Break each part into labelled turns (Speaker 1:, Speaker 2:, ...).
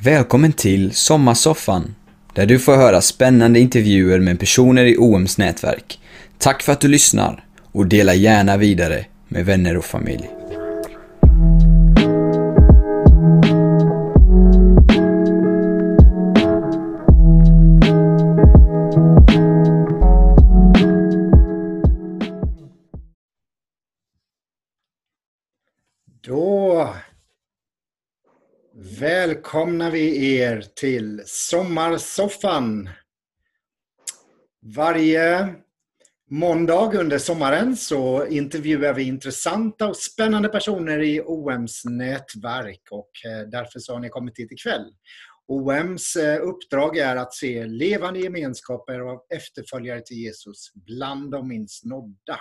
Speaker 1: Välkommen till Sommarsoffan, där du får höra spännande intervjuer med personer i OMs nätverk. Tack för att du lyssnar och dela gärna vidare med vänner och familj.
Speaker 2: Välkomnar vi er till Sommarsoffan. Varje måndag under sommaren så intervjuar vi intressanta och spännande personer i OMs nätverk och eh, därför så har ni kommit hit ikväll. OMs eh, uppdrag är att se levande gemenskaper av efterföljare till Jesus bland de minst nådda.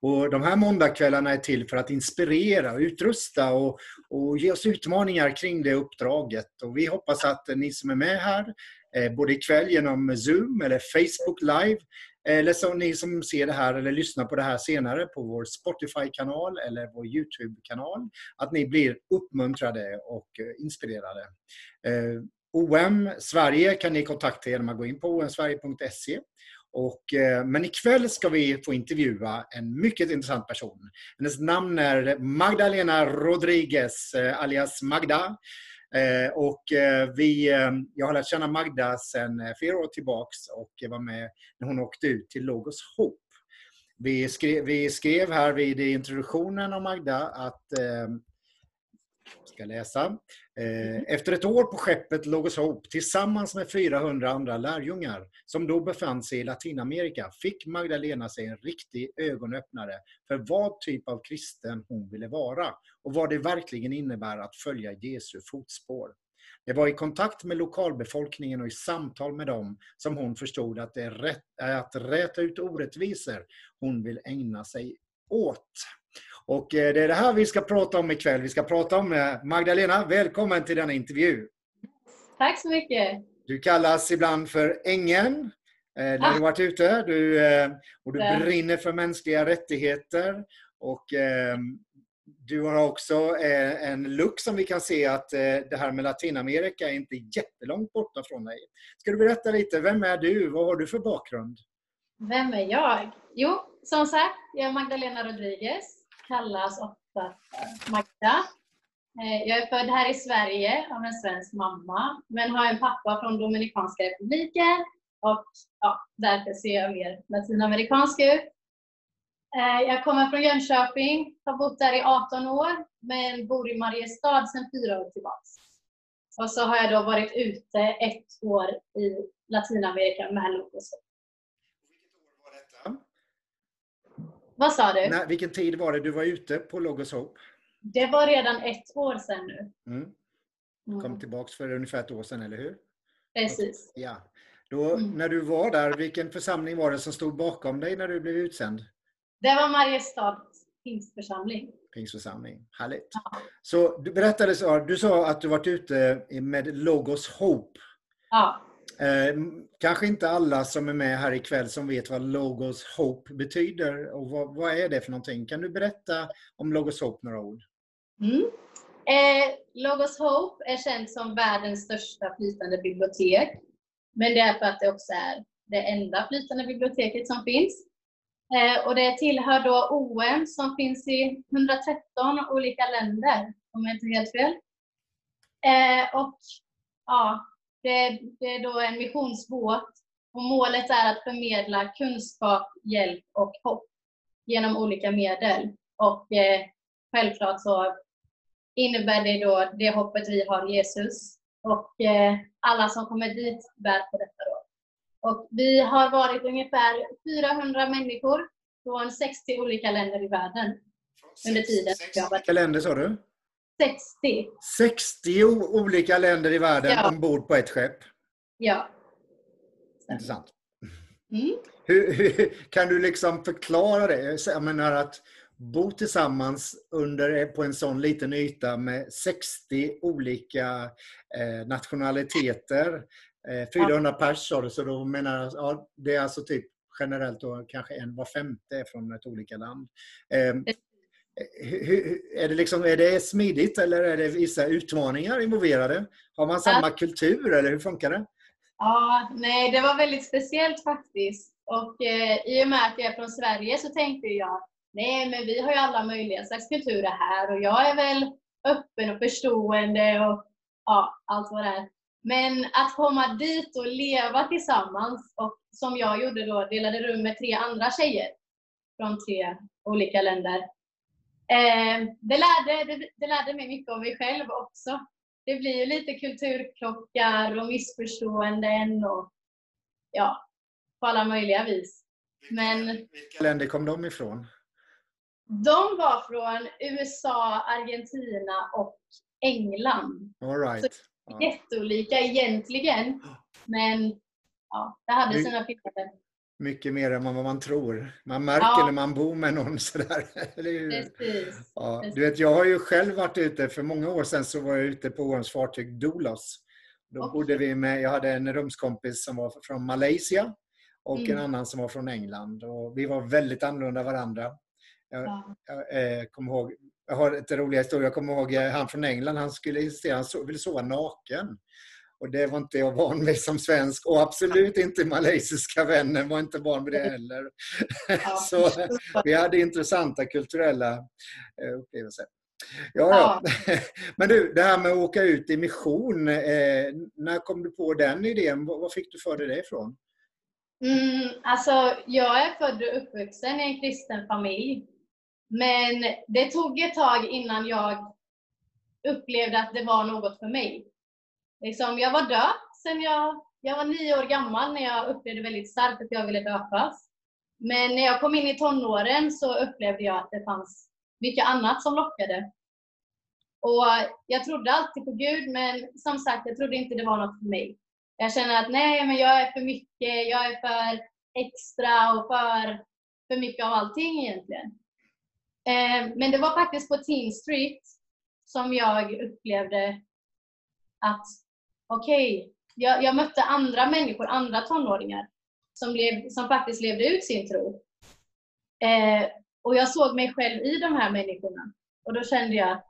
Speaker 2: Och de här måndagskvällarna är till för att inspirera, utrusta och, och ge oss utmaningar kring det uppdraget. Och vi hoppas att ni som är med här, eh, både ikväll genom Zoom eller Facebook Live, eller som ni som ser det här eller lyssnar på det här senare på vår Spotify-kanal eller vår YouTube-kanal, att ni blir uppmuntrade och eh, inspirerade. Eh, OM Sverige kan ni kontakta genom att gå in på omsverige.se och, eh, men ikväll ska vi få intervjua en mycket intressant person. Hennes namn är Magdalena Rodriguez, eh, alias Magda. Eh, och vi, jag har lärt känna Magda sedan flera år tillbaks och var med när hon åkte ut till Logos Hope. Vi skrev, vi skrev här vid introduktionen av Magda att ska läsa. Mm. Efter ett år på skeppet Logos Hope tillsammans med 400 andra lärjungar som då befann sig i Latinamerika fick Magdalena sig en riktig ögonöppnare för vad typ av kristen hon ville vara och vad det verkligen innebär att följa Jesu fotspår. Det var i kontakt med lokalbefolkningen och i samtal med dem som hon förstod att det är rätt, att räta ut orättvisor hon vill ägna sig åt. Och eh, det är det här vi ska prata om ikväll. Vi ska prata om eh, Magdalena, välkommen till denna intervju.
Speaker 3: Tack så mycket.
Speaker 2: Du kallas ibland för Ängeln eh, när ah. du varit ute. Du, och du brinner för mänskliga rättigheter. Och du har också en look som vi kan se att det här med Latinamerika är inte jättelångt borta från dig. Ska du berätta lite, vem är du? Vad har du för bakgrund?
Speaker 3: Vem är jag? Jo, som sagt, jag är Magdalena Rodriguez kallas ofta Magda. Eh, jag är född här i Sverige av en svensk mamma, men har en pappa från Dominikanska republiken och ja, därför ser jag mer latinamerikansk ut. Eh, jag kommer från Jönköping, har bott där i 18 år, men bor i Mariestad sedan fyra år tillbaka. Och så har jag då varit ute ett år i Latinamerika med Logos Vad sa du?
Speaker 2: När, vilken tid var det du var ute på Logos Hope?
Speaker 3: Det var redan ett år sedan nu.
Speaker 2: Mm. Kom mm. tillbaks för ungefär ett år sedan, eller hur?
Speaker 3: Precis.
Speaker 2: Ja. Då, mm. När du var där, vilken församling var det som stod bakom dig när du blev utsänd?
Speaker 3: Det var Mariestads pingstförsamling.
Speaker 2: Pingstförsamling, härligt. Ja. Så du berättade, du sa att du varit ute med Logos Hope.
Speaker 3: Ja.
Speaker 2: Eh, kanske inte alla som är med här ikväll som vet vad Logos Hope betyder och vad, vad är det för någonting? Kan du berätta om Logos Hope några ord?
Speaker 3: Mm. Eh, Logos Hope är känt som världens största flytande bibliotek. Men det är för att det också är det enda flytande biblioteket som finns. Eh, och det tillhör då OM som finns i 113 olika länder, om jag inte helt fel. Eh, och ja, det, det är då en missionsbåt och målet är att förmedla kunskap, hjälp och hopp genom olika medel. Och eh, självklart så innebär det då det hoppet vi har Jesus och eh, alla som kommer dit bär på detta då. Och vi har varit ungefär 400 människor från 60 olika länder i världen under tiden.
Speaker 2: 60 olika länder sa du?
Speaker 3: 60.
Speaker 2: 60 olika länder i världen ja. ombord på ett skepp?
Speaker 3: Ja.
Speaker 2: Intressant.
Speaker 3: Mm.
Speaker 2: Hur, hur, kan du liksom förklara det? Jag menar att bo tillsammans under, på en sån liten yta med 60 olika eh, nationaliteter. Eh, 400 ja. pers sa du, så då menar ja, det är alltså typ generellt då kanske en var femte är från ett olika land. Eh, hur, är, det liksom, är det smidigt eller är det vissa utmaningar involverade? Har man samma kultur eller hur funkar det?
Speaker 3: Ja, nej, det var väldigt speciellt faktiskt. Och eh, i och med att jag är från Sverige så tänkte jag, nej men vi har ju alla möjliga slags kulturer här och jag är väl öppen och förstående och ja, allt vad det är. Men att komma dit och leva tillsammans och som jag gjorde då, delade rum med tre andra tjejer från tre olika länder. Eh, det, lärde, det, det lärde mig mycket om mig själv också. Det blir ju lite kulturkrockar och missförståenden och ja, på alla möjliga vis. Men,
Speaker 2: Vilka länder kom de ifrån?
Speaker 3: De var från USA, Argentina och England.
Speaker 2: All right. Så.
Speaker 3: Jätteolika egentligen. Men ja, det hade sina skillnader.
Speaker 2: Mycket mer än vad man tror. Man märker ja. när man bor med någon sådär.
Speaker 3: Precis.
Speaker 2: Ja. Du vet, jag har ju själv varit ute, för många år sedan så var jag ute på Orms fartyg Dolos. Då okay. bodde vi med, jag hade en rumskompis som var från Malaysia och mm. en annan som var från England. Och vi var väldigt annorlunda varandra. Jag, ja. jag, eh, kommer ihåg, jag har ett rolig historia. Jag kommer ihåg eh, han från England, han skulle han ville sova naken. Och det var inte jag van vid som svensk och absolut inte malaysiska vänner var inte van vid det heller. Så vi hade intressanta kulturella eh, upplevelser. Ja, ja. Men du, det här med att åka ut i mission, eh, när kom du på den idén? Var fick du för dig det ifrån?
Speaker 3: Mm, alltså, jag är född och uppvuxen i en kristen familj. Men det tog ett tag innan jag upplevde att det var något för mig. Liksom, jag var döpt sen jag, jag var nio år gammal när jag upplevde väldigt starkt att jag ville döpas. Men när jag kom in i tonåren så upplevde jag att det fanns mycket annat som lockade. Och jag trodde alltid på Gud, men som sagt, jag trodde inte det var något för mig. Jag känner att nej, men jag är för mycket, jag är för extra och för, för mycket av allting egentligen. Eh, men det var faktiskt på Teen Street som jag upplevde att okej, okay, jag, jag, mötte andra människor, andra tonåringar som, lev, som faktiskt levde ut sin tro. Eh, och jag såg mig själv i de här människorna. Och då kände jag,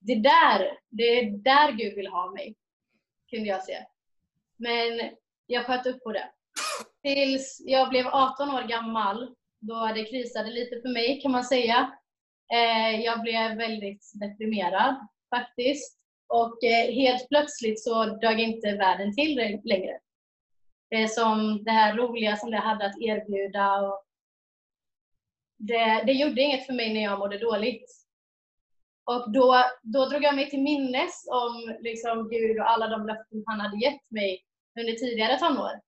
Speaker 3: det där, det är där Gud vill ha mig. Kunde jag se. Men jag sköt upp på det. Tills jag blev 18 år gammal, då det krisade lite för mig kan man säga. Eh, jag blev väldigt deprimerad faktiskt. Och eh, helt plötsligt så dög inte världen till längre. Det som det här roliga som det hade att erbjuda. Och det, det gjorde inget för mig när jag mådde dåligt. Och då, då drog jag mig till minnes om liksom Gud och alla de löften han hade gett mig under tidigare tonår.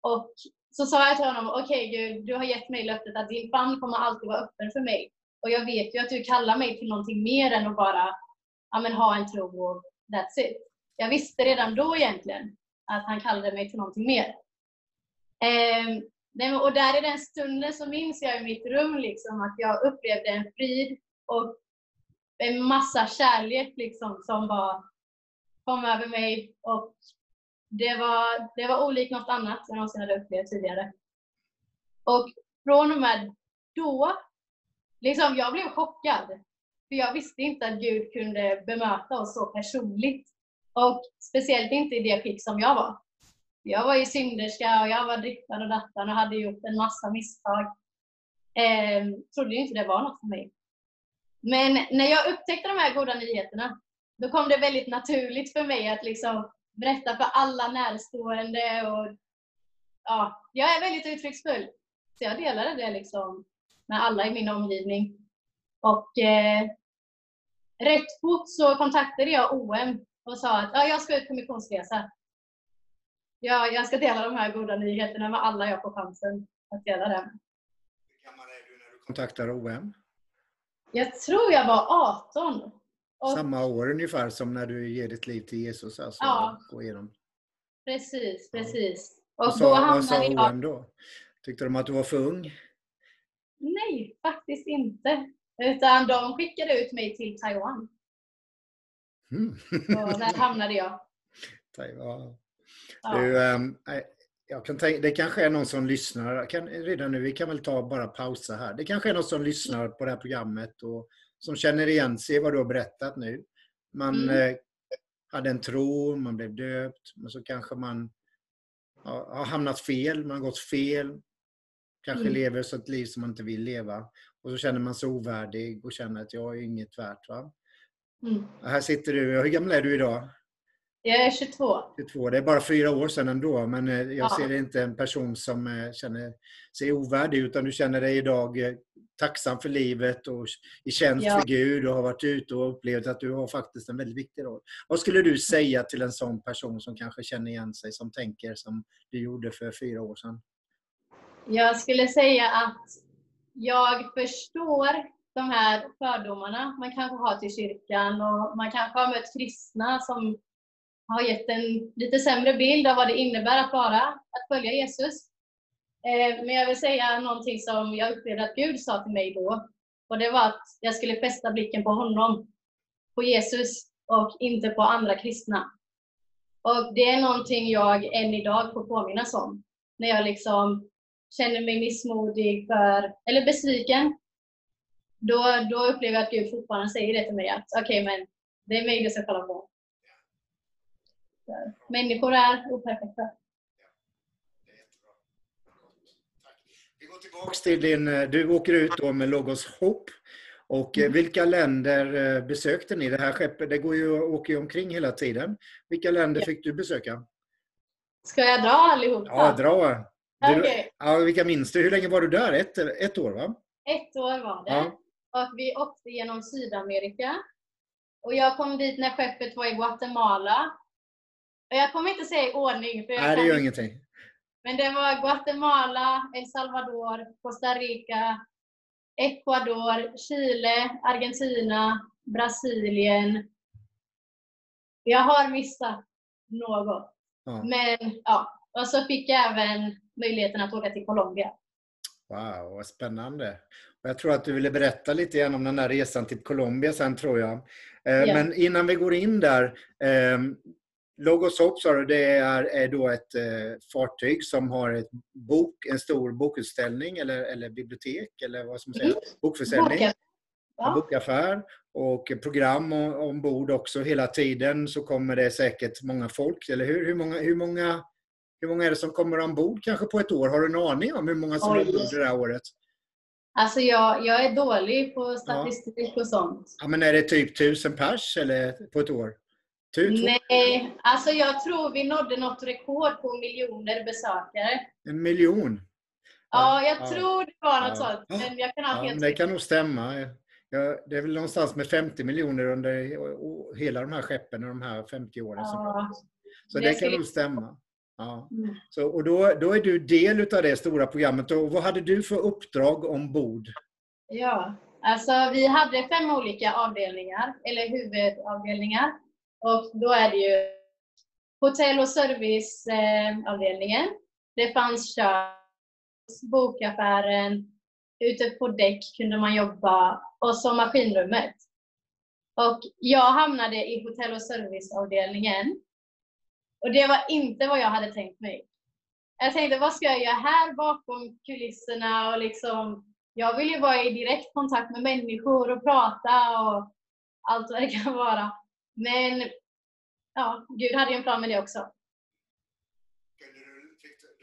Speaker 3: Och så sa jag till honom, okej okay, Gud, du har gett mig löftet att din famn kommer alltid vara öppen för mig. Och jag vet ju att du kallar mig till någonting mer än att bara ja, men, ha en tro och that's it. Jag visste redan då egentligen att han kallade mig till någonting mer. Eh, och där i den stunden så minns jag i mitt rum liksom att jag upplevde en frid och en massa kärlek liksom som var, kom över mig. Och det var, det var olikt något annat jag någonsin hade upplevt tidigare. Och från och med då, liksom jag blev chockad. För jag visste inte att Gud kunde bemöta oss så personligt. Och speciellt inte i det skick som jag var. Jag var ju synderska och jag var drittad och dattan och hade gjort en massa misstag. Eh, trodde inte det var något för mig. Men när jag upptäckte de här goda nyheterna, då kom det väldigt naturligt för mig att liksom berätta för alla närstående. Och, ja, jag är väldigt uttrycksfull. Så jag delade det liksom med alla i min omgivning. Och eh, rätt fort så kontaktade jag OM och sa att ja, jag ska ut på missionsresa. Ja, jag ska dela de här goda nyheterna med alla jag får chansen att dela det med.
Speaker 2: Hur gammal är du när du kontaktar OM?
Speaker 3: Jag tror jag var 18.
Speaker 2: Och, Samma år ungefär som när du ger ditt liv till Jesus? Alltså,
Speaker 3: ja.
Speaker 2: Gå igenom.
Speaker 3: Precis, precis.
Speaker 2: Och vad, sa, vad sa OM då? Tyckte de att du var för ung?
Speaker 3: Nej, faktiskt inte. Utan de skickade ut mig till Taiwan. Mm. Och där hamnade jag.
Speaker 2: Taiwan. Ja. Du, um, jag kan tänka, det kanske är någon som lyssnar, kan, redan nu, vi kan väl ta bara pausa här. Det kanske är någon som lyssnar på det här programmet och som känner igen sig i vad du har berättat nu. Man
Speaker 3: Mm.
Speaker 2: eh, hade en tro, man blev döpt, men så kanske man ja, har hamnat fel, man har gått fel. Kanske
Speaker 3: Mm.
Speaker 2: lever så ett liv som man inte vill leva. Och så känner man sig ovärdig och känner att jag är inget värt. Va?
Speaker 3: Mm.
Speaker 2: Här sitter du. Hur gammal är du idag?
Speaker 3: Jag är 22.
Speaker 2: 22. Det är bara fyra år sedan ändå, men eh, jag
Speaker 3: Ja.
Speaker 2: ser inte en person som eh, känner sig ovärdig, utan du känner dig idag eh, tacksam för livet och i tjänst
Speaker 3: Ja.
Speaker 2: för Gud och har varit ute och upplevt att du har faktiskt en väldigt viktig roll. Vad skulle du säga till en sån person som kanske känner igen sig, som tänker som du gjorde för fyra år sedan?
Speaker 3: Jag skulle säga att jag förstår de här fördomarna man kanske har till kyrkan och man kanske har mött kristna som har gett en lite sämre bild av vad det innebär att vara, att följa Jesus. Eh, men jag vill säga någonting som jag upplevde att Gud sa till mig då. Och det var att jag skulle fästa blicken på honom, på Jesus och inte på andra kristna. Och det är någonting jag än idag får påminnas om. När jag liksom känner mig missmodig för, eller besviken. Då, då upplever jag att Gud fortfarande säger det till mig att okej, men det är mig du ska kolla på. Så, Människor är operfekta.
Speaker 2: Vi går tillbaks till din... eh, Du åker ut då med Logos Hope. Och eh,
Speaker 3: Mm.
Speaker 2: vilka länder eh, besökte ni? Det här skeppet det går ju, åker ju omkring hela tiden. Vilka länder
Speaker 3: Ja.
Speaker 2: fick du besöka?
Speaker 3: Ska jag dra allihopa?
Speaker 2: Ja, dra. Du, ja, vilka minns du? Hur länge var du där? Ett, ett år, va?
Speaker 3: Ett år var det.
Speaker 2: Ja.
Speaker 3: Och vi åkte genom Sydamerika. Och jag kom dit när skeppet var i Guatemala. Och jag kommer inte säga i ordning. För jag
Speaker 2: Nej, det gör ingenting.
Speaker 3: Men det var Guatemala, El Salvador, Costa Rica, Ecuador, Chile, Argentina, Brasilien. Jag har missat något.
Speaker 2: Ja.
Speaker 3: Men ja, och så fick jag även möjligheten att åka till Colombia.
Speaker 2: Wow, vad spännande. Jag tror att du ville berätta lite grann om den här resan till Colombia sen, tror jag.
Speaker 3: Ja.
Speaker 2: Men innan vi går in där. Eh, Logos Hope, sa du, det är, är då ett eh, fartyg som har ett bok, en stor bokutställning eller, eller bibliotek eller vad ska man säga?
Speaker 3: Mm.
Speaker 2: Bokförsäljning.
Speaker 3: Boka- Ja.
Speaker 2: bokaffär och program ombord också. Hela tiden så kommer det säkert många folk, eller hur? Hur många, hur många, hur många är det som kommer ombord kanske på ett år? Har du en aning om hur många som
Speaker 3: Oj.
Speaker 2: är ombord det här året?
Speaker 3: Alltså jag, jag är dålig på statistik och sånt.
Speaker 2: Ja, men är det typ tusen pers eller på ett år? Två,
Speaker 3: Nej, alltså jag tror vi nådde något rekord på miljoner besökare.
Speaker 2: en miljon?
Speaker 3: Ja, jag
Speaker 2: Ja.
Speaker 3: tror det var något
Speaker 2: Ja.
Speaker 3: sånt. Men jag kan ha
Speaker 2: Ja,
Speaker 3: helt
Speaker 2: det kan nog stämma. Ja, det är väl någonstans med 50 miljoner under hela de här skeppen och de här 50 åren. som
Speaker 3: Ja.
Speaker 2: Så
Speaker 3: Det
Speaker 2: det kan nog stämma. Ja.
Speaker 3: Mm.
Speaker 2: Så, och då, då är du del av det stora programmet. Och vad hade du för uppdrag ombord?
Speaker 3: Ja, alltså vi hade fem olika avdelningar, eller huvudavdelningar. Och då är det ju hotell och serviceavdelningen. Det fanns kök, bokaffären, ute på däck kunde man jobba och så maskinrummet. Och jag hamnade i hotell och serviceavdelningen. Och det var inte vad jag hade tänkt mig. Jag tänkte, vad ska jag göra här bakom kulisserna och liksom jag vill ju vara i direkt kontakt med människor och prata och allt vad det kan vara. Men ja, Gud hade ju en plan med det också.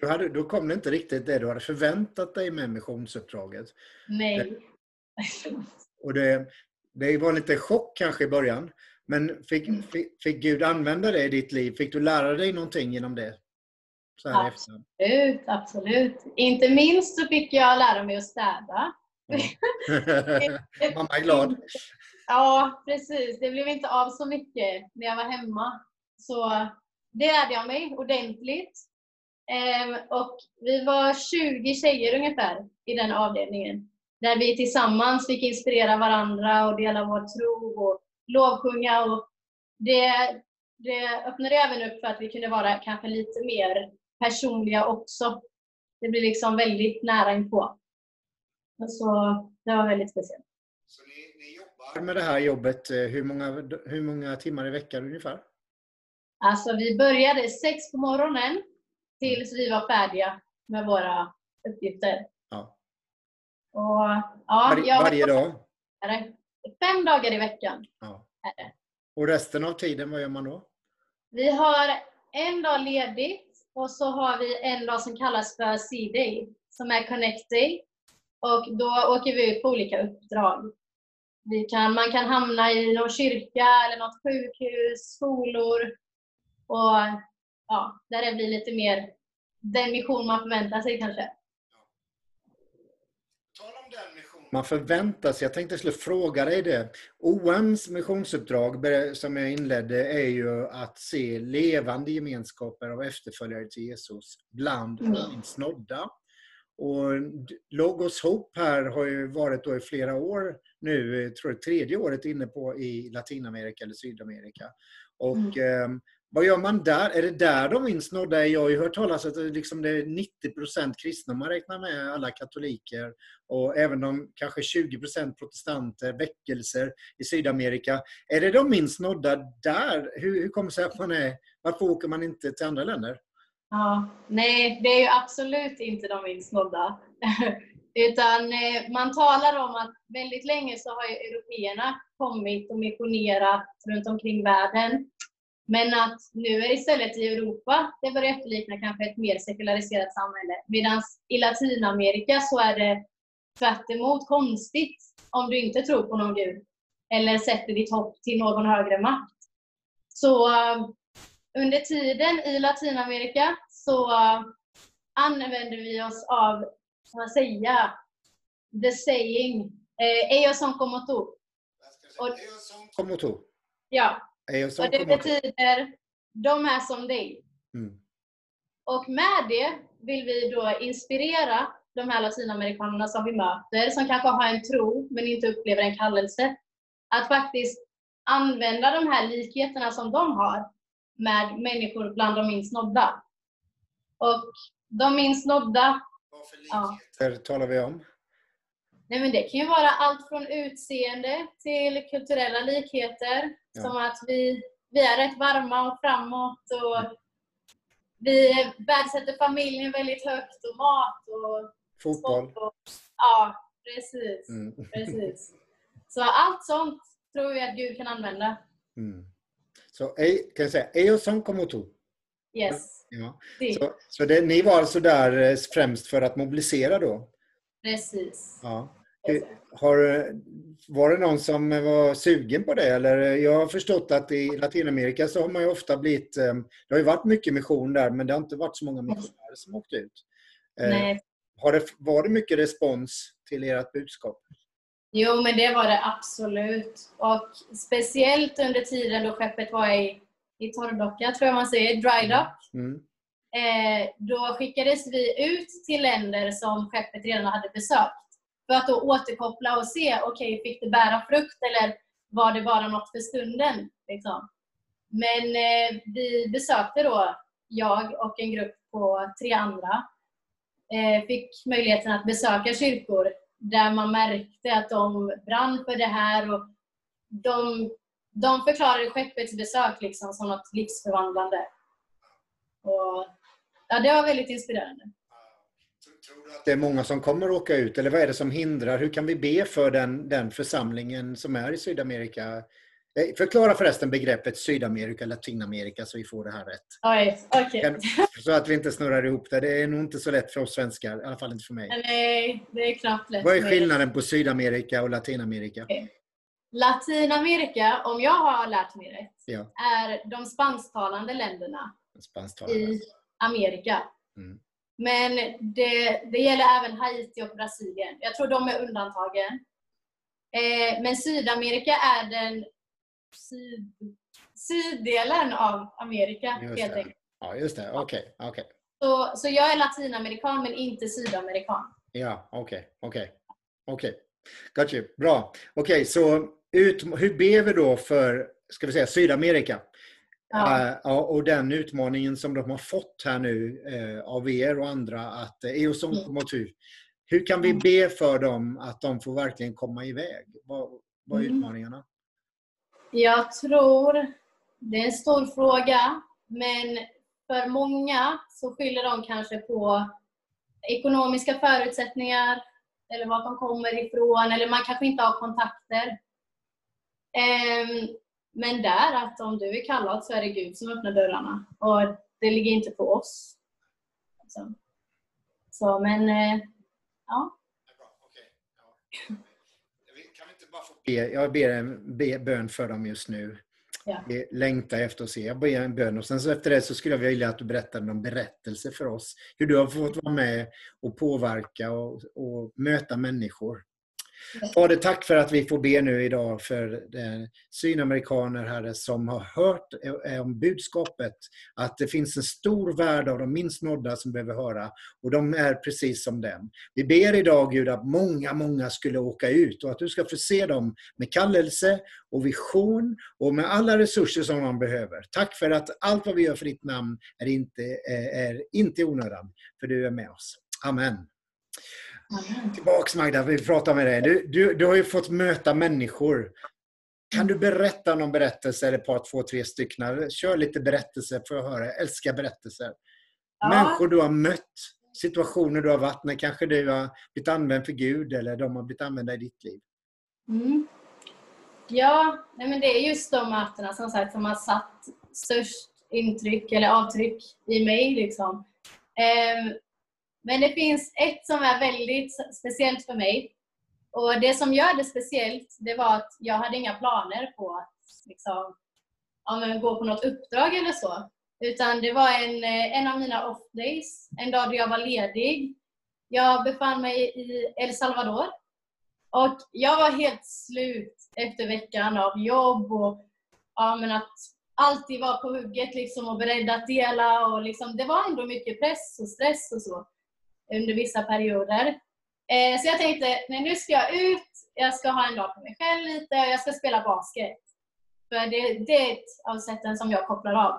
Speaker 2: Du hade, då kom det inte riktigt det du hade förväntat dig med missionsuppdraget.
Speaker 3: Nej.
Speaker 2: Och det, det var lite chock kanske i början. Men fick, fick, fick Gud använda det i ditt liv? Fick du lära dig någonting genom det? I efterhand.
Speaker 3: Absolut, absolut. Inte minst så fick jag lära mig att städa.
Speaker 2: Mamma är glad.
Speaker 3: Ja, precis. Det blev inte av så mycket när jag var hemma. Så det lärde jag mig ordentligt. Ehm, och vi var 20 tjejer ungefär i den avdelningen. Där vi tillsammans fick inspirera varandra och dela vår tro och lovsjunga. Och det, det öppnade även upp för att vi kunde vara kanske lite mer personliga också. Det blev liksom väldigt nära inpå. Så det var väldigt speciellt.
Speaker 2: Så ni, ni jobbar med det här jobbet eh, hur många, hur många timmar i veckan ungefär?
Speaker 3: Alltså vi började sex på morgonen tills vi var färdiga med våra uppgifter.
Speaker 2: Ja.
Speaker 3: Och, ja,
Speaker 2: Var, varje dag?
Speaker 3: Fem dagar i veckan
Speaker 2: Ja.
Speaker 3: är det.
Speaker 2: Och resten av tiden, vad gör man då?
Speaker 3: Vi har en dag ledigt och så har vi en dag som kallas för C-day, som är Connect Day. Och då åker vi ut på olika uppdrag. Vi kan, man kan hamna i någon kyrka eller något sjukhus, skolor. Och ja, där det blir lite mer den mission man förväntar sig kanske.
Speaker 2: Man förväntar sig, jag tänkte jag skulle fråga dig det. OMs missionsuppdrag som jag inledde är ju att se levande gemenskaper av efterföljare till Jesus bland
Speaker 3: Mm.
Speaker 2: insnodda. Och Logos Hope här har ju varit då i flera år nu, jag tror är tredje året inne på i Latinamerika eller Sydamerika. Och
Speaker 3: Mm
Speaker 2: vad gör man där? Är det där de insnodda är? Jag har ju hört talas om att det liksom det är 90% kristna, man räknar med alla katoliker och även de kanske 20% protestanter, väckelser i Sydamerika. Är det de minst nådda där? Hur, hur kommer det sig att man är... Varför åker man inte till andra länder?
Speaker 3: Ja, nej, det är ju absolut inte de minst nådda. Utan eh, man talar om att väldigt länge så har ju européerna kommit och missionerat runt omkring världen. Men att nu är det istället i Europa det börjar efterlikna kanske ett mer sekulariserat samhälle. Medan i Latinamerika så är det tvärt konstigt om du inte tror på någon gud eller sätter ditt hopp till någon högre makt. Så eh, under tiden i Latinamerika så uh, använder vi oss av, ska man säga, the saying, eh, ellos son como tú. Och,
Speaker 2: Como tu.
Speaker 3: ja,
Speaker 2: Är som
Speaker 3: och det betyder, de är som dig.
Speaker 2: Mm.
Speaker 3: Och med det vill vi då inspirera de här latinamerikanerna som vi möter, som kanske har en tro men inte upplever en kallelse, att faktiskt använda de här likheterna som de har med människor bland de minst nådda. Och de minst nådda,
Speaker 2: Vad för
Speaker 3: Ja.
Speaker 2: likheter talar vi om?
Speaker 3: Nej men det kan ju vara allt från utseende till kulturella likheter.
Speaker 2: Ja.
Speaker 3: Som att vi, vi är rätt varma och framåt och vi värdesätter familjen väldigt högt och mat och
Speaker 2: Fotboll?
Speaker 3: Och, ja, precis.
Speaker 2: Mm.
Speaker 3: precis. Så allt sånt tror vi att Gud kan använda.
Speaker 2: Mm. Så ej- kan jag säga, ellos son como tu.
Speaker 3: Yes.
Speaker 2: Ja. Så, så det, ni var alltså där eh, främst för att mobilisera då?
Speaker 3: precis.
Speaker 2: Ja. Har, var det någon som var sugen på det? Eller jag har förstått att i Latinamerika så har man ju ofta blivit... eh, Det har ju varit mycket mission där men det har inte varit så många missionärer som åkt ut. Eh,
Speaker 3: Nej.
Speaker 2: Har det, var det mycket respons till ert budskap?
Speaker 3: Jo, men det var det absolut. Och speciellt under tiden då skeppet var i, i torrdocka, tror jag man säger, dry dock.
Speaker 2: Mm.
Speaker 3: Eh, då skickades vi ut till länder som skeppet redan hade besökt. För att då återkoppla och se, okej, fick det bära frukt eller var det bara något för stunden? Liksom. Men eh, vi besökte då, jag och en grupp på tre andra, eh, fick möjligheten att besöka kyrkor där man märkte att de brann för det här och de, de förklarade skeppets besök liksom som något livsförvandlande. Och, ja, det var väldigt inspirerande.
Speaker 2: Tror du att det är många som kommer att åka ut? Eller vad är det som hindrar? Hur kan vi be för den, den församlingen som är i Sydamerika? Eh, Förklara förresten begreppet Sydamerika, Latinamerika så vi får det här rätt.
Speaker 3: Oj.
Speaker 2: Kan- Så att vi inte snurrar ihop det. Det är nog inte så lätt för oss svenskar, i alla fall inte för mig.
Speaker 3: Nej, det är knappt lätt.
Speaker 2: Vad är skillnaden på Sydamerika och Latinamerika?
Speaker 3: Latinamerika, om jag har lärt mig rätt,
Speaker 2: Ja,
Speaker 3: är de spansktalande länderna i Amerika.
Speaker 2: Mm.
Speaker 3: Men det, det gäller även Haiti och Brasilien. Jag tror de är undantagen. Eh, men Sydamerika är den syd, syddelen av Amerika,
Speaker 2: Just
Speaker 3: helt enkelt.
Speaker 2: Ja, just det. Okej, okej.
Speaker 3: Så, så jag är latinamerikan, men inte sydamerikan.
Speaker 2: Ja, okej, okej. Okej. Got you. Bra. Okej, så ut, hur ber vi då för, ska vi säga, Sydamerika?
Speaker 3: Ja.
Speaker 2: Ja, och den utmaningen som de har fått här nu eh, av er och andra att eh, Eoson
Speaker 3: Mm.
Speaker 2: kommer tur. Hur kan vi be för dem att de får verkligen komma iväg? Vad, vad är
Speaker 3: Mm.
Speaker 2: utmaningarna?
Speaker 3: Jag tror det är en stor fråga, men för många så skyller de kanske på ekonomiska förutsättningar eller var de kommer ifrån eller man kanske inte har kontakter. Ehm, men där, att om du är kallad så är det Gud som öppnar dörrarna och det ligger inte på oss. Så, så men, ja.
Speaker 2: Jag ber en bön för dem just nu. Ja. Längtar efter att se. Jag ber en bön och sen så efter det så skulle jag vilja att du berättar någon berättelse för oss. Hur du har fått vara med och påverka och, och möta människor. Fader, tack för att vi får be nu idag för sydamerikaner, Herre, som har hört eh, om budskapet att det finns en stor värld av de minst nådda som behöver höra och de är precis som dem. Vi ber idag Gud att många, många skulle åka ut och att du ska förse dem med kallelse och vision och med alla resurser som de behöver. Tack för att allt vad vi gör för ditt namn är inte, eh, är inte onödan, för du är med oss. Amen. Tillbaks Magda, vi pratar med dig. Du, du, du har ju fått möta människor. Kan du berätta någon berättelse, eller ett par, två, tre stycken? Kör lite berättelser för att höra. Jag älskar berättelser. Ja. Människor du har mött, situationer du har varit med. Kanske du har blivit använd för Gud eller de har blivit använda i ditt liv.
Speaker 3: Mm. Ja, nej men det är just de mötena som sagt som har satt störst intryck eller avtryck i mig. Liksom. Eh, men det finns ett som är väldigt speciellt för mig. Och Det som gör det speciellt, det var att jag hade inga planer på att liksom, ja, gå på något uppdrag eller så. Utan det var en, eh, en av mina off days, en dag då jag var ledig. Jag befann mig i El Salvador. Och jag var helt slut efter veckan av jobb och ja, men att alltid vara på hugget liksom och beredd att dela. Och liksom, det var ändå mycket press och stress och så under vissa perioder. Eh, så jag tänkte, nej, nu ska jag ut, jag ska ha en dag för mig själv lite och jag ska spela basket. För det, det är ett av sätten som jag kopplar av.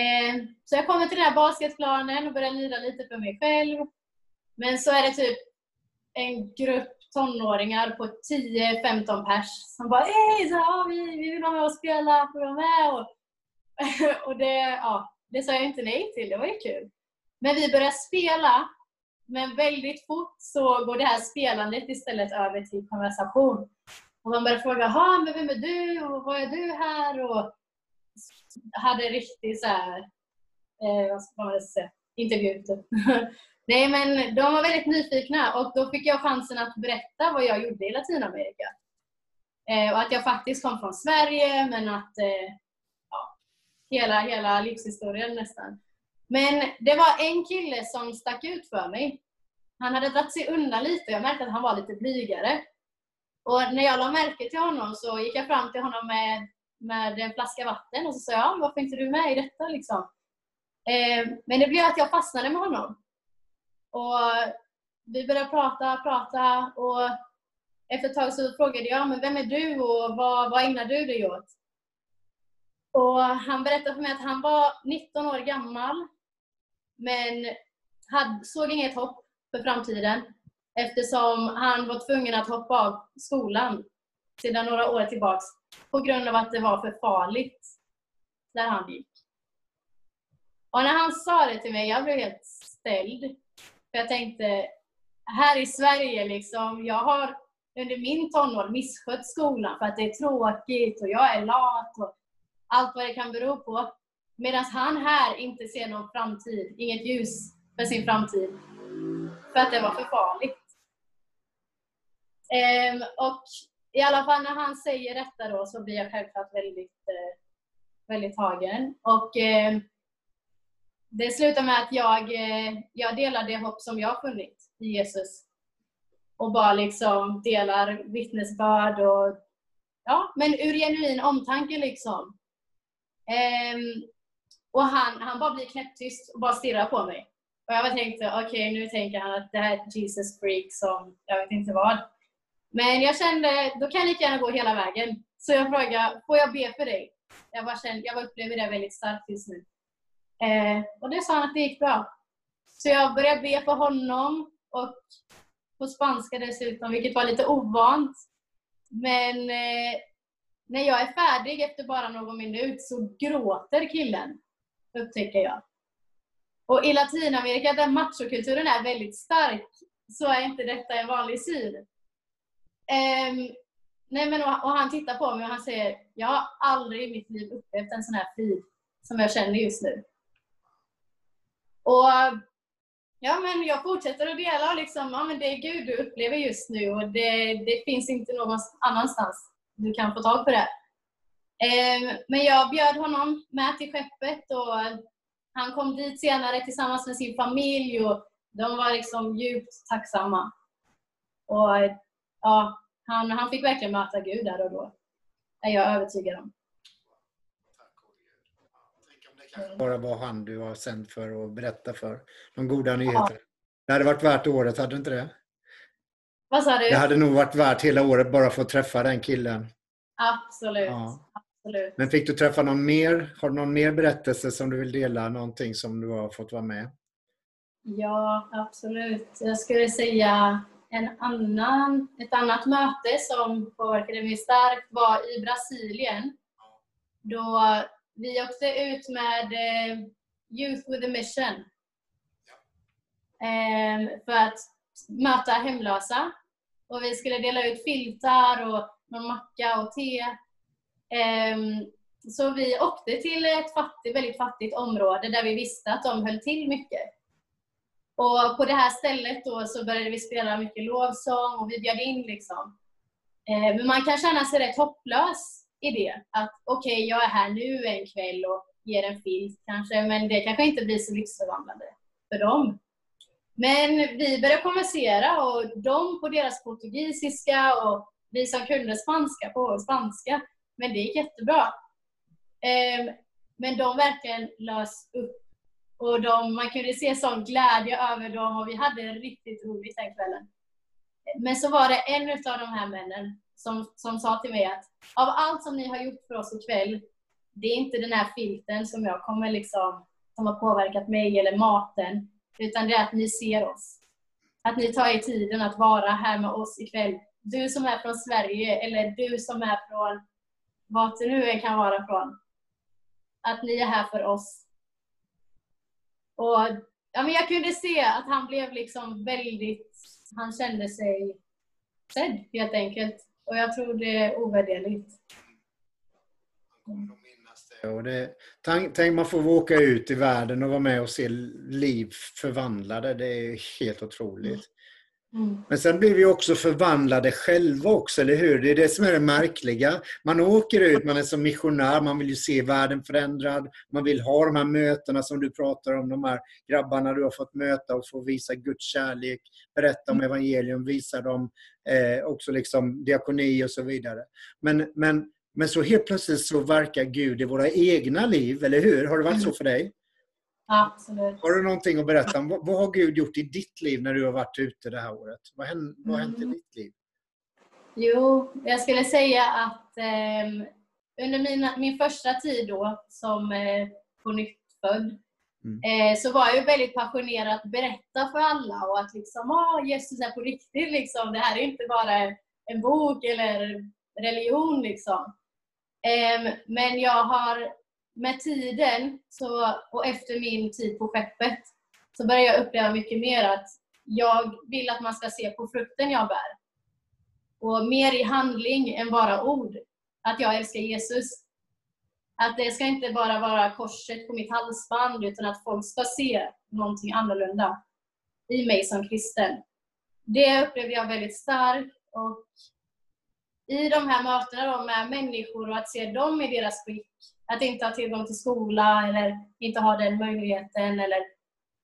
Speaker 3: Eh, så jag kommer till den här basketplanen och börjar lira lite för mig själv. Men så är det typ en grupp tonåringar på 10-15 pers som bara Hej, så, ja, vi, vi vill vara med och spela, får vara med? Och, och det, ja, det sa jag inte nej till, det var ju kul. Men vi började spela men väldigt fort så går det här spelandet istället över till konversation. Och man börjar fråga, men vem är du och vad är du här? Och hade riktigt så här, eh, vad ska man säga, intervju typ. Nej men de var väldigt nyfikna och då fick jag chansen att berätta vad jag gjorde i Latinamerika. Eh, och att jag faktiskt kom från Sverige men att eh, ja, hela, hela livshistorien nästan. Men det var en kille som stack ut för mig. Han hade dragit sig undan lite. Jag märkte att han var lite blygare. Och när jag la märke till honom så gick jag fram till honom med, med en flaska vatten och så sa jag, ah, varför är inte du med i detta? Liksom. Eh, men det blev att jag fastnade med honom. Och vi började prata, prata och efter ett tag så frågade jag, ah, men vem är du och vad, vad ägnar du dig åt? Och han berättade för mig att han var 19 år gammal men hade, såg inget hopp för framtiden eftersom han var tvungen att hoppa av skolan sedan några år tillbaks på grund av att det var för farligt där han gick. Och när han sa det till mig, jag blev helt ställd. För jag tänkte, här i Sverige, liksom, jag har under min tonår misskött skolan för att det är tråkigt och jag är lat och allt vad det kan bero på. Medan han här inte ser någon framtid, inget ljus för sin framtid. För att det var för farligt. Ehm, och i alla fall när han säger detta då så blir jag självklart väldigt, eh, väldigt tagen. Och eh, det slutar med att jag, eh, jag delar det hopp som jag har funnit i Jesus. Och bara liksom delar vittnesbörd och ja, men ur genuin omtanke liksom. Um, och han, han bara blir knäpptyst och bara stirrar på mig. Och jag bara tänkte, okej okay, nu tänker han att det här är ett Jesus freak som jag vet inte vad. Men jag kände, då kan jag lika gärna gå hela vägen. Så jag frågade, får jag be för dig? Jag, bara kände, jag upplever det väldigt starkt just nu. Eh, och det sa han att det gick bra. Så jag började be för honom och på spanska dessutom, vilket var lite ovant. Men eh, när jag är färdig efter bara någon minut så gråter killen upptäcker jag. Och i Latinamerika där machokulturen är väldigt stark så är inte detta en vanlig syn. Um, nej men, och, och han tittar på mig och han säger Jag har aldrig i mitt liv upplevt en sån här frid som jag känner just nu. Och ja, men jag fortsätter att dela och liksom, ja, men det är Gud du upplever just nu och det, det finns inte någon annanstans du kan få tag på det. Eh, men jag bjöd honom med till skeppet och han kom dit senare tillsammans med sin familj och de var liksom djupt tacksamma. Och ja, han, han fick verkligen möta Gud där och då. är jag övertygad om.
Speaker 2: Bara var han du var sänd för att berätta för. De goda nyheterna. Ja. Det hade varit värt året, hade inte det?
Speaker 3: Vad sa du?
Speaker 2: Det hade nog varit värt hela året bara för att träffa den killen.
Speaker 3: Absolut. Ja. Absolut.
Speaker 2: Men fick du träffa någon mer? Har du någon mer berättelse som du vill dela? Någonting som du har fått vara med?
Speaker 3: Ja, absolut. Jag skulle säga en annan, ett annat möte som påverkade mig starkt var i Brasilien. Då vi åkte ut med eh, Youth with a Mission. Ehm, för att möta hemlösa. Och vi skulle dela ut filtar och någon macka och te. Ehm, så vi åkte till ett fattigt, väldigt fattigt område där vi visste att de höll till mycket. Och på det här stället då så började vi spela mycket lovsång och vi bjöd in liksom. Ehm, men man kan känna sig rätt hopplös i det. Att okej, okay, jag är här nu en kväll och ger en filt kanske, men det kanske inte blir så livsförvandlande för dem. Men vi började konversera och de på deras portugisiska och vi som kunde spanska på spanska. Men det gick jättebra. Ehm, men de verkligen lös upp. Och de, man kunde se sån glädje över dem och vi hade riktigt roligt den kvällen. Men så var det en av de här männen som, som sa till mig att av allt som ni har gjort för oss ikväll, det är inte den här filten som jag kommer liksom, som har påverkat mig eller maten, utan det är att ni ser oss. Att ni tar er tiden att vara här med oss ikväll. Du som är från Sverige eller du som är från vart det nu än kan vara från. Att ni är här för oss. Och ja, men Jag kunde se att han blev liksom väldigt, han kände sig sedd helt enkelt. Och jag tror det är ovärderligt.
Speaker 2: Och det, tänk, tänk man får åka ut i världen och vara med och se liv förvandlade. Det är helt otroligt. Mm. Men sen blir vi också förvandlade själva också, eller hur? Det är det som är det märkliga. Man åker ut, man är som missionär, man vill ju se världen förändrad. Man vill ha de här mötena som du pratar om, de här grabbarna du har fått möta och få visa Guds kärlek, berätta om mm. evangelium, visa dem eh, också liksom diakoni och så vidare. Men, men, men så helt plötsligt så verkar Gud i våra egna liv, eller hur? Har det varit så mm. för dig?
Speaker 3: Absolut.
Speaker 2: Har du någonting att berätta om? Vad, vad har Gud gjort i ditt liv när du har varit ute det här året? Vad, hänt, vad har hänt i mm. ditt liv?
Speaker 3: Jo, jag skulle säga att eh, under mina, min första tid då som eh, på nytt född mm. eh, så var jag väldigt passionerad att berätta för alla och att liksom, ah, Jesus är på riktigt liksom. Det här är inte bara en bok eller religion liksom. Ehm, men jag har med tiden så, och efter min tid på skeppet så började jag uppleva mycket mer att jag vill att man ska se på frukten jag bär. Och mer i handling än bara ord. Att jag älskar Jesus. Att det ska inte bara vara korset på mitt halsband utan att folk ska se någonting annorlunda i mig som kristen. Det upplevde jag väldigt starkt. Och i de här mötena med människor och att se dem i deras skick att inte ha tillgång till skola eller inte ha den möjligheten eller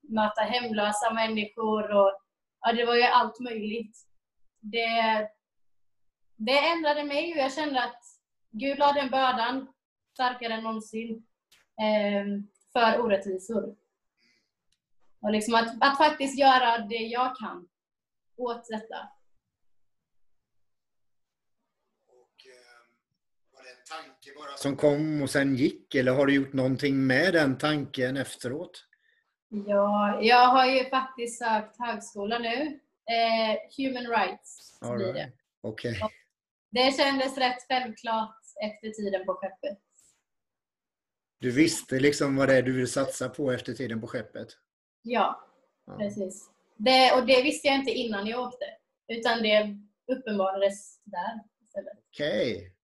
Speaker 3: möta hemlösa människor. Och, ja, det var ju allt möjligt. Det, det ändrade mig och jag kände att Gud la den bördan starkare än någonsin eh, för orättvisor. Och liksom att, att faktiskt göra det jag kan åt detta.
Speaker 2: Tanke bara som kom och sen gick? Eller har du gjort någonting med den tanken efteråt?
Speaker 3: Ja, jag har ju faktiskt sökt högskola nu. Eh, human rights blir right. det.
Speaker 2: Okay.
Speaker 3: Det kändes rätt självklart efter tiden på skeppet.
Speaker 2: Du visste liksom vad det är du vill satsa på efter tiden på skeppet?
Speaker 3: Ja, ja. precis. Det, och det visste jag inte innan jag åkte. Utan det uppenbarades där istället.
Speaker 2: Okej. Okay.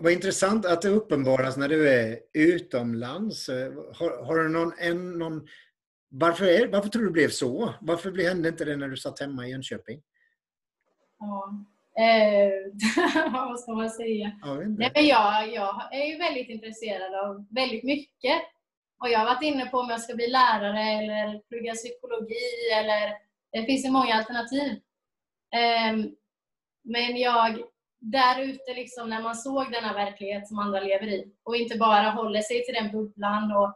Speaker 2: Vad intressant att det uppenbaras när du är utomlands. Har, har du någon, en, någon varför, är, varför tror du det blev så? Varför hände inte det när du satt hemma i Jönköping?
Speaker 3: Ja. Eh, vad ska man säga? Jag, Nej, men jag, jag är ju väldigt intresserad av väldigt mycket. Och jag har varit inne på om jag ska bli lärare eller plugga psykologi eller det finns ju många alternativ. Eh, men jag, där ute liksom, när man såg denna verklighet som andra lever i och inte bara håller sig till den bubblan och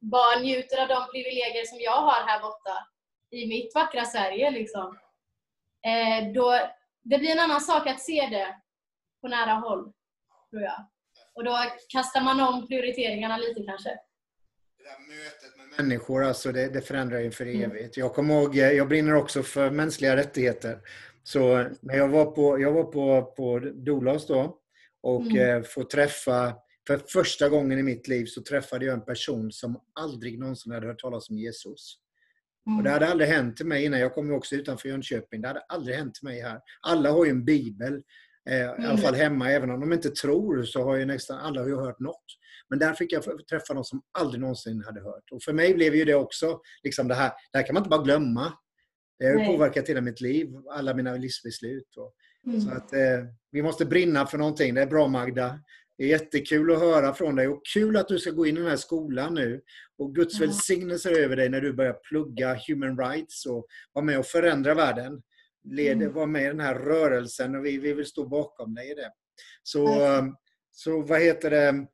Speaker 3: bara njuter av de privilegier som jag har här borta i mitt vackra Sverige. Liksom. Eh, då, det blir en annan sak att se det på nära håll, tror jag. Och då kastar man om prioriteringarna lite kanske.
Speaker 2: Det där mötet med människor, alltså det, det förändrar ju för mm. evigt. Jag kommer ihåg, jag brinner också för mänskliga rättigheter. Så när jag var på, jag var på, på Dolos då och mm. eh, får träffa för första gången i mitt liv så träffade jag en person som aldrig någonsin hade hört talas om Jesus. Mm. Och det hade aldrig hänt till mig innan. Jag kom också utanför Jönköping. Det hade aldrig hänt till mig här. Alla har ju en bibel. Eh, mm. I alla fall hemma. Även om de inte tror så har ju nästan alla har hört något. Men där fick jag träffa någon som aldrig någonsin hade hört. Och för mig blev ju det också liksom det här. Det här kan man inte bara glömma. Det har ju påverkat hela mitt liv. Alla mina livsbeslut. Mm. Så att eh, vi måste brinna för någonting. Det är bra Magda. Det är jättekul att höra från dig och kul att du ska gå in i den här skolan nu. Och Guds mm. välsignelse över dig när du börjar plugga human rights och vara med och förändra världen. Led, mm. Var med i den här rörelsen och vi, vi vill stå bakom dig i det. Så, mm. så vad heter det?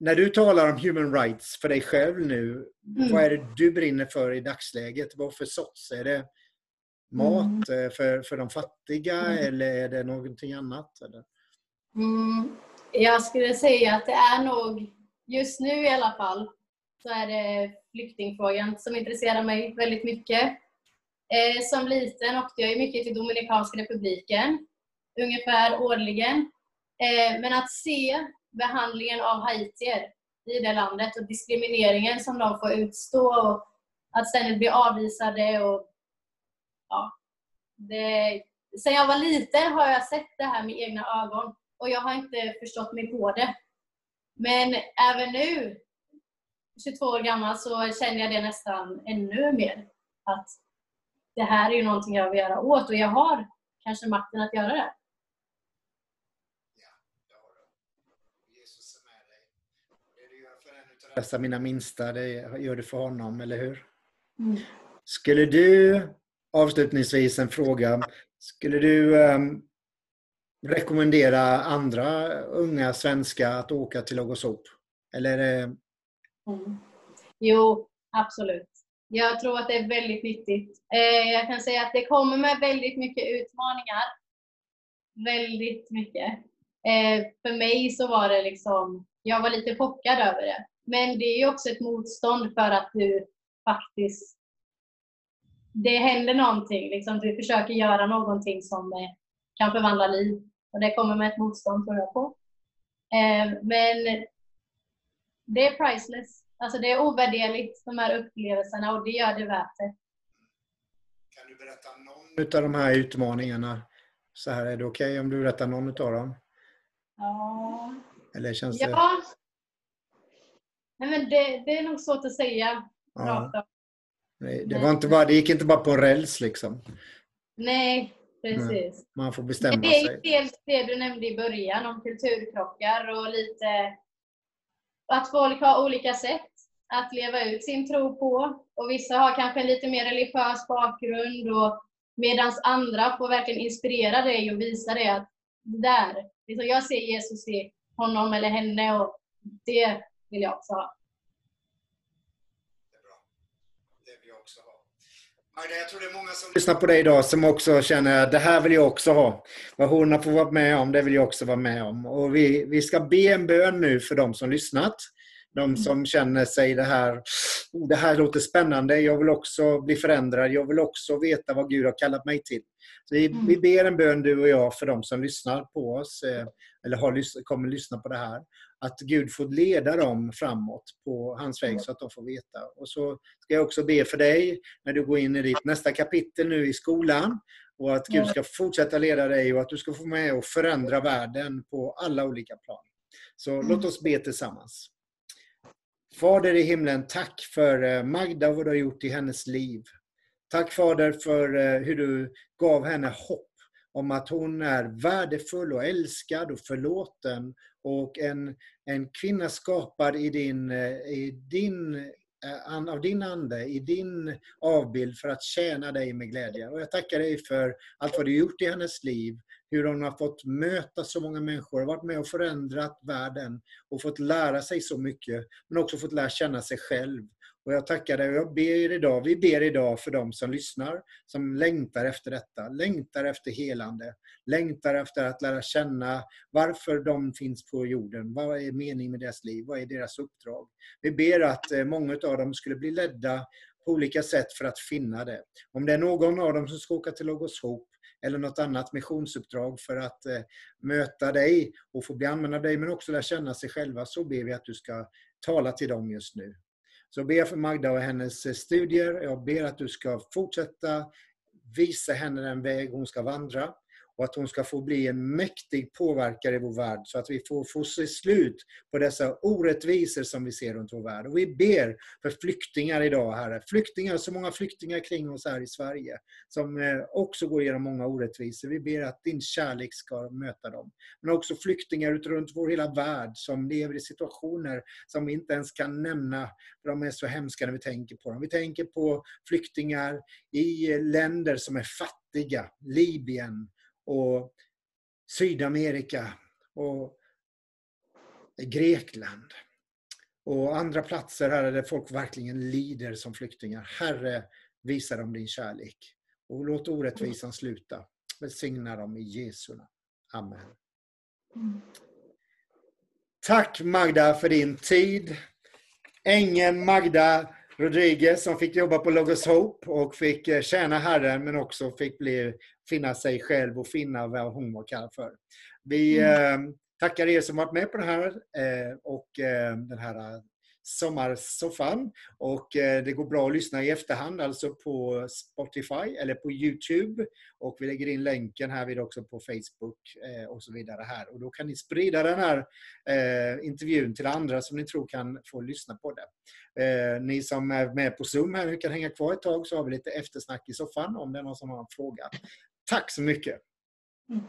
Speaker 2: När du talar om human rights för dig själv nu, mm. vad är det du brinner för i dagsläget? Vad för sorts? Är det mat mm. Eh, för, för de fattiga mm. eller är det någonting annat? Eller?
Speaker 3: Mm. Jag skulle säga att det är nog, just nu i alla fall, så är det flyktingfrågan som intresserar mig väldigt mycket. Eh, som liten åkte jag mycket till Dominikanska republiken, ungefär årligen. Eh, men att se behandlingen av haitier i det landet och diskrimineringen som de får utstå och att ständigt bli avvisade och ja, det, sen jag var liten har jag sett det här med egna ögon och jag har inte förstått mig på det. Men även nu, 22 år gammal, så känner jag det nästan ännu mer. Att det här är ju någonting jag vill göra åt och jag har kanske makten att göra det.
Speaker 2: Dessa mina minsta, det gör du för honom, eller hur? Mm. Skulle du, avslutningsvis en fråga, skulle du um, rekommendera andra unga svenskar att åka till Logosop? Eller mm.
Speaker 3: Jo, absolut. Jag tror att det är väldigt nyttigt. Eh, jag kan säga att det kommer med väldigt mycket utmaningar. Väldigt mycket. Eh, för mig så var det liksom, jag var lite chockad över det. Men det är också ett motstånd för att du faktiskt, det händer någonting. Liksom, du försöker göra någonting som eh, kan förvandla liv. Och det kommer med ett motstånd tror jag på. Eh, men det är priceless. Alltså det är ovärderligt, de här upplevelserna, och det gör det värt det.
Speaker 2: Kan du berätta någon av de här utmaningarna? Så här, är det okej okay om du berättar någon av dem?
Speaker 3: Ja.
Speaker 2: Eller känns
Speaker 3: ja. Nej, men det, det är nog svårt att säga ja.
Speaker 2: Nej, det, var inte bara, det gick inte bara på räls liksom?
Speaker 3: Nej, Precis.
Speaker 2: Man får bestämma
Speaker 3: det är
Speaker 2: sig.
Speaker 3: Dels det du nämnde i början om kulturkrockar och lite att folk har olika sätt att leva ut sin tro på. Och vissa har kanske en lite mer religiös bakgrund och medan andra får verkligen inspirera dig och visa dig att där, liksom jag ser Jesus i honom eller henne och det vill jag också ha.
Speaker 2: Jag tror det är många som lyssnar på dig idag som också känner att det här vill jag också ha. Vad hon har fått vara med om, det vill jag också vara med om. Och vi, vi ska be en bön nu för de som lyssnat. De som känner sig det här, oh, det här låter spännande, jag vill också bli förändrad, jag vill också veta vad Gud har kallat mig till. Så vi, vi ber en bön du och jag för de som lyssnar på oss. Eller har, kommer lyssna på det här, att Gud får leda dem framåt på hans väg så att de får veta. Och så ska jag också be för dig när du går in i ditt nästa kapitel nu i skolan och att Gud ska fortsätta leda dig och att du ska få med och förändra världen på alla olika plan. Så mm. låt oss be tillsammans. Fader i himlen, tack för eh, Magda och vad du har gjort i hennes liv. Tack Fader för eh, hur du gav henne hopp om att hon är värdefull och älskad och förlåten och en, en kvinna skapad i din, eh, i din eh, av din Ande, i din avbild för att tjäna dig med glädje. Och jag tackar dig för allt vad du gjort i hennes liv, hur hon har fått möta så många människor, varit med och förändrat världen och fått lära sig så mycket, men också fått lära känna sig själv och jag tackar dig och jag ber idag, vi ber idag för dem som lyssnar, som längtar efter detta, längtar efter helande, längtar efter att lära känna varför de finns på jorden, vad är meningen med deras liv, vad är deras uppdrag. Vi ber att eh, många av dem skulle bli ledda på olika sätt för att finna det. Om det är någon av dem som ska åka till Logos Hope eller något annat missionsuppdrag för att eh, möta dig och få bli använda dig men också lära känna sig själva så ber vi att du ska tala till dem just nu. Så ber jag för Magda och hennes eh, studier. Jag ber att du ska fortsätta visa henne den väg hon ska vandra och att hon ska få bli en mäktig påverkare i vår värld så att vi får, får se slut på dessa orättvisor som vi ser runt vår värld. Och vi ber för flyktingar idag, Herre. Flyktingar, så många flyktingar kring oss här i Sverige som eh, också går igenom många orättvisor. Vi ber att din kärlek ska möta dem. Men också flyktingar runt vår hela värld som lever i situationer som vi inte ens kan nämna, för de är så hemska när vi tänker på dem. Vi tänker på flyktingar i länder som är fattiga, Libyen, och Sydamerika och Grekland och andra platser här där folk verkligen lider som flyktingar. Herre, visa dem din kärlek och låt orättvisan sluta. Välsigna dem i Jesu namn. Amen. Tack Magda för din tid. Ängeln Magda Rodriguez som fick jobba på Logos Hope och fick eh, tjäna Herren men också fick bli, finna sig själv och finna vad hon var kallad för. Vi mm. eh, tackar er som varit med på det här eh, och eh, den här sommarsoffan. Och eh, det går bra att lyssna i efterhand, alltså på Spotify eller på Youtube. Och vi lägger in länken här vid också på Facebook eh, och så vidare här. Och då kan ni sprida den här eh, intervjun till andra som ni tror kan få lyssna på det. Ni som är med på Zoom här nu kan hänga kvar ett tag så har vi lite eftersnack i soffan om det är någon som har en fråga. Tack så mycket! Mm.